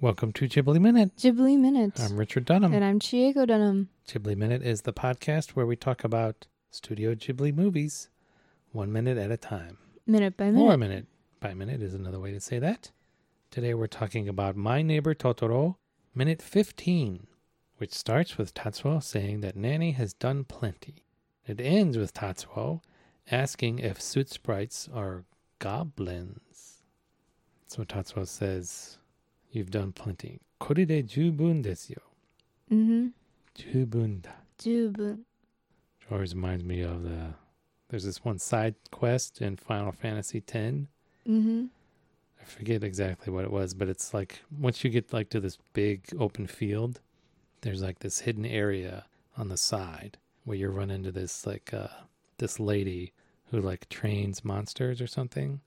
Welcome to Ghibli Minute. Ghibli Minute. I'm Richard Dunham. and I'm Chieko Dunham. Ghibli Minute is the podcast where we talk about Studio Ghibli movies one minute at a time. Minute by minute. Or minute. minute by minute is another way to say that. Today we're talking about My Neighbor Totoro, minute 15, which starts with Tatsuo saying that Nanny has done plenty. It ends with Tatsuo asking if soot sprites are goblins. So Tatsuo says, You've done plenty. これで十分ですよ。 Mm-hmm. 十分だ。 Jubun. Which always reminds me of the. There's this one side quest in Final Fantasy X. Mm-hmm. I forget exactly what it was, but it's like once you get like to this big open field, there's like this hidden area on the side where you run into this like uh this lady who like trains monsters or something.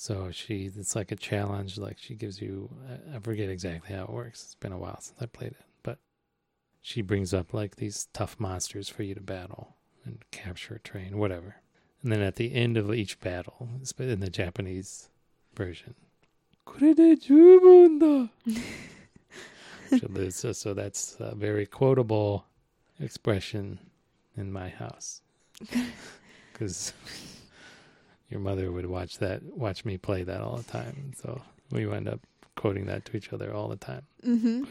So she, it's like a challenge. Like she gives you, I forget exactly how it works. It's been a while since I played it, but she brings up like these tough monsters for you to battle and capture a train, whatever. And then at the end of each battle, it's in the Japanese version, so, so that's a very quotable expression in my house because your mother would watch that, watch me play that all the time. So we wind up quoting that to each other all the time. Mm-hmm.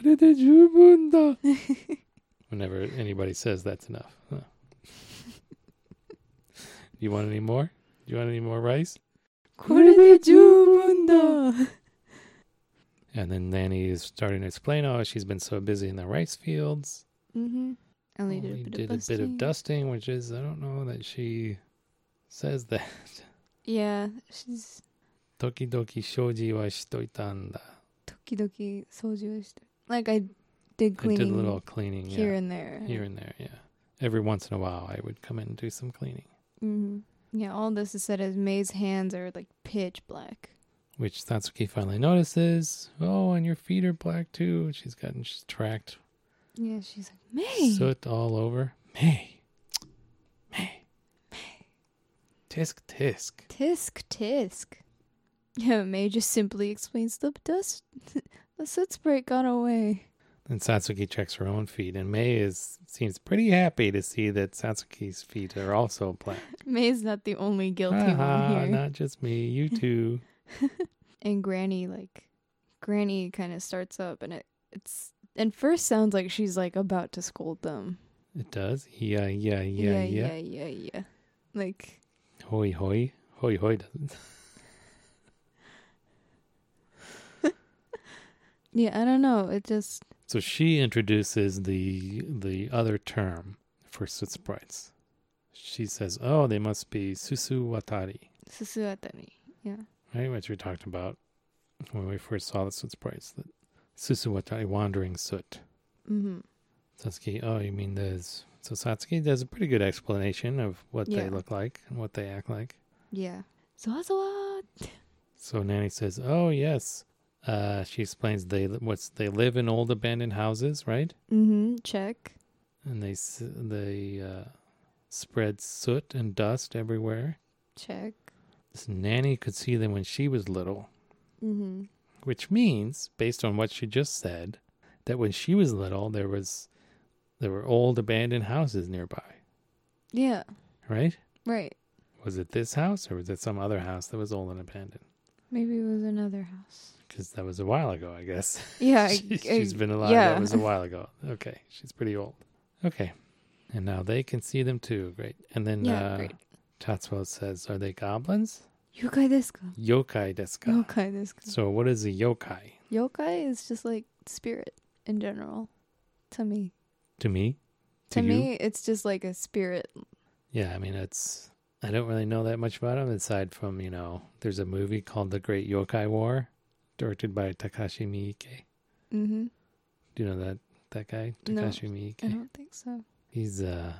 Whenever anybody says that's enough. Huh. you want any more? Do you want any more rice? and then Nanny is starting to explain, oh, she's been so busy in the rice fields. Mm-hmm. Only, Only did, a bit, did a bit of dusting, which is, I don't know that she says that. Yeah, she's 時々掃除はしといたんだ. 時々掃除をして Like I did I did a cleaning little cleaning, here yeah. and there. Here and there, yeah. Every once in a while, I would come in and do some cleaning, hmm Yeah, all this is said as May's hands are like pitch black. which Satsuki finally notices. Oh, and your feet are black too. She's gotten she's tracked Yeah, she's like, May. soot all over. May. May. Tisk tisk. Tisk tisk. Yeah, May just simply explains the dust. the soot spray got away. And Satsuki checks her own feet, and May is seems pretty happy to see that Satsuki's feet are also black. May's not the only guilty Haha, one ah, here. not just me, you too. And Granny, like, Granny kind of starts up, and it it's and first sounds like she's like about to scold them. it does. Yeah, yeah, yeah, yeah. yeah, yeah, yeah. Like, Hoi hoi. Hoi hoi doesn't. yeah, I don't know. It just So she introduces the the other term for soot sprites. She says, "Oh, they must be susu watari," susuwatari. Yeah. right? Which we talked about when we first saw the soot sprites. That susu watari, wandering soot. Mm-hmm. Satsuki, oh, you mean there's so Satsuki does a pretty good explanation of what they look like and what they act like. Yeah. Zoa So Nanny says, "Oh yes." Uh, she explains they what's they live in old abandoned houses, right? Mm-hmm. Check. And they s- they uh, spread soot and dust everywhere. Check. This nanny could see them when she was little, Mm-hmm. which means, based on what she just said, that when she was little there was there were old abandoned houses nearby, Yeah. right? Right. Was it this house or was it some other house that was old and abandoned? Maybe it was another house. Because that was a while ago, I guess. Yeah. I- She, I- she's been alive. Yeah. That was a while ago. Okay, she's pretty old. Okay, and now they can see them too. Great. And then Yeah, uh, great. Tatsuo says, "Are they goblins? Yokai desu ka? Yokai desu ka?" Yokai desu ka? So what is a yokai Yokai is just like spirit in general. To me. To me? To you? me, it's just like a spirit. Yeah, I mean it's. I don't really know that much about them aside from you know there's a movie called The Great Yokai War, directed by Takashi Miike. Mm-hmm. Do you know that that guy No. Takashi Miike? I don't think so. He's uh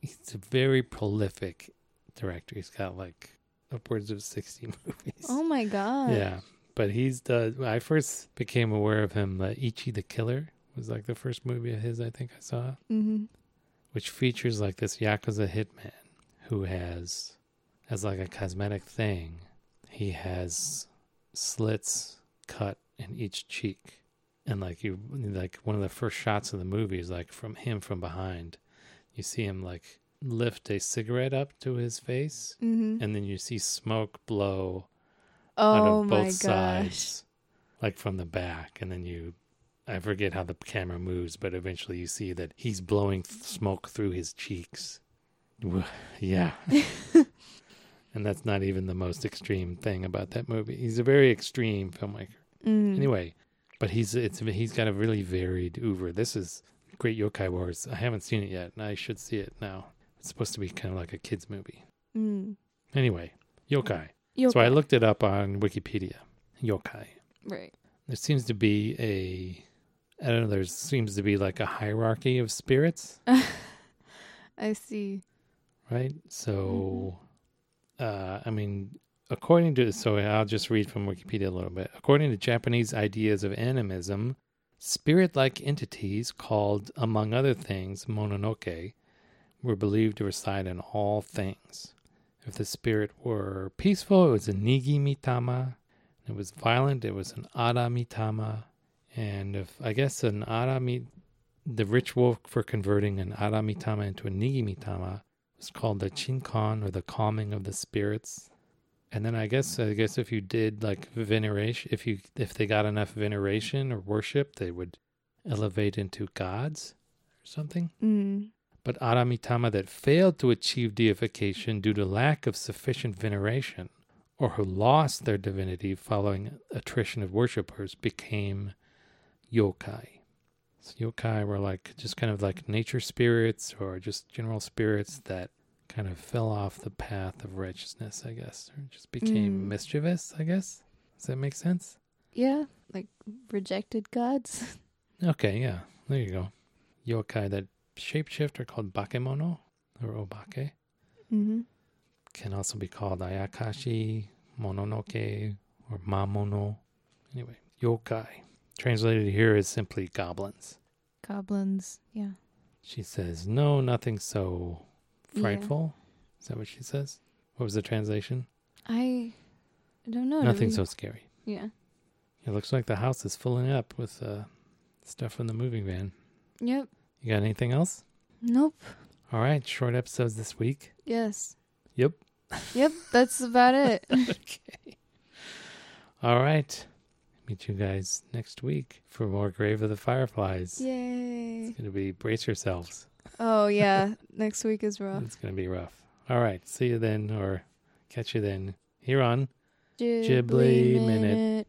he's a very prolific director. He's got like upwards of sixty movies. Oh my god. yeah. But he's the I first became aware of him uh, Ichi the Killer was like the first movie of his I think I saw, Mm-hmm. which features like this Yakuza hitman who has as like a cosmetic thing, he has slits cut in each cheek and like you like one of the first shots of the movie is like from him from behind. You see him like lift a cigarette up to his face, Mm-hmm. and then you see smoke blow Oh out of my both gosh. sides, like from the back, and then you. I forget how the camera moves, but eventually you see that he's blowing th- smoke through his cheeks. Yeah. and that's not even the most extreme thing about that movie. He's a very extreme filmmaker. Mm. Anyway, but he's it's he's got a really varied oeuvre. This is Great Yokai Wars. I haven't seen it yet, and I should see it now. It's supposed to be kind of like a kids movie. Mm. Anyway, yokai. Yokai. So I looked it up on Wikipedia. Yokai. Right. There seems to be a I don't know, there seems to be like a hierarchy of spirits, I see. right? So uh I mean according to so I'll just read from Wikipedia a little bit. According to Japanese ideas of animism, spirit-like entities called among other things mononoke were believed to reside in all things. If the spirit were peaceful, it was a nigi mitama. If it was violent, it was an ara mitama. And if I guess an Arami, the ritual for converting an ara mitama into a nigi mitama was called the Chinkon or the calming of the spirits. And then I guess I guess if you did like veneration, if you if they got enough veneration or worship, they would elevate into gods or something Mm. but Aramitama that failed to achieve deification due to lack of sufficient veneration, or who lost their divinity following attrition of worshippers, became yokai. So yokai were like just kind of like nature spirits or just general spirits that kind of fell off the path of righteousness, I guess, or just became Mm. mischievous, I guess. Does that make sense? Yeah, like rejected gods. Okay, yeah, there you go. Yokai that shapeshift are called bakemono or obake. mm-hmm. can also be called Ayakashi, Mononoke, or Mamono. Anyway, yokai. Translated here is simply goblins. Goblins. Yeah. She says, No, nothing so Yeah. frightful. Is that what she says? What was the translation? I, don't know. nothing so scary. Yeah. It looks like the house is filling up with uh, stuff from the moving van. Yep. You got anything else? Nope. All right, short episodes this week. Yes. Yep. Yep. That's about it. okay. All right. Meet you guys next week for more Grave of the Fireflies. Yay. It's going to be brace yourselves. Oh yeah. Next week is rough. It's going to be rough. All right. See you then or catch you then here on Ghibli Minute. minute.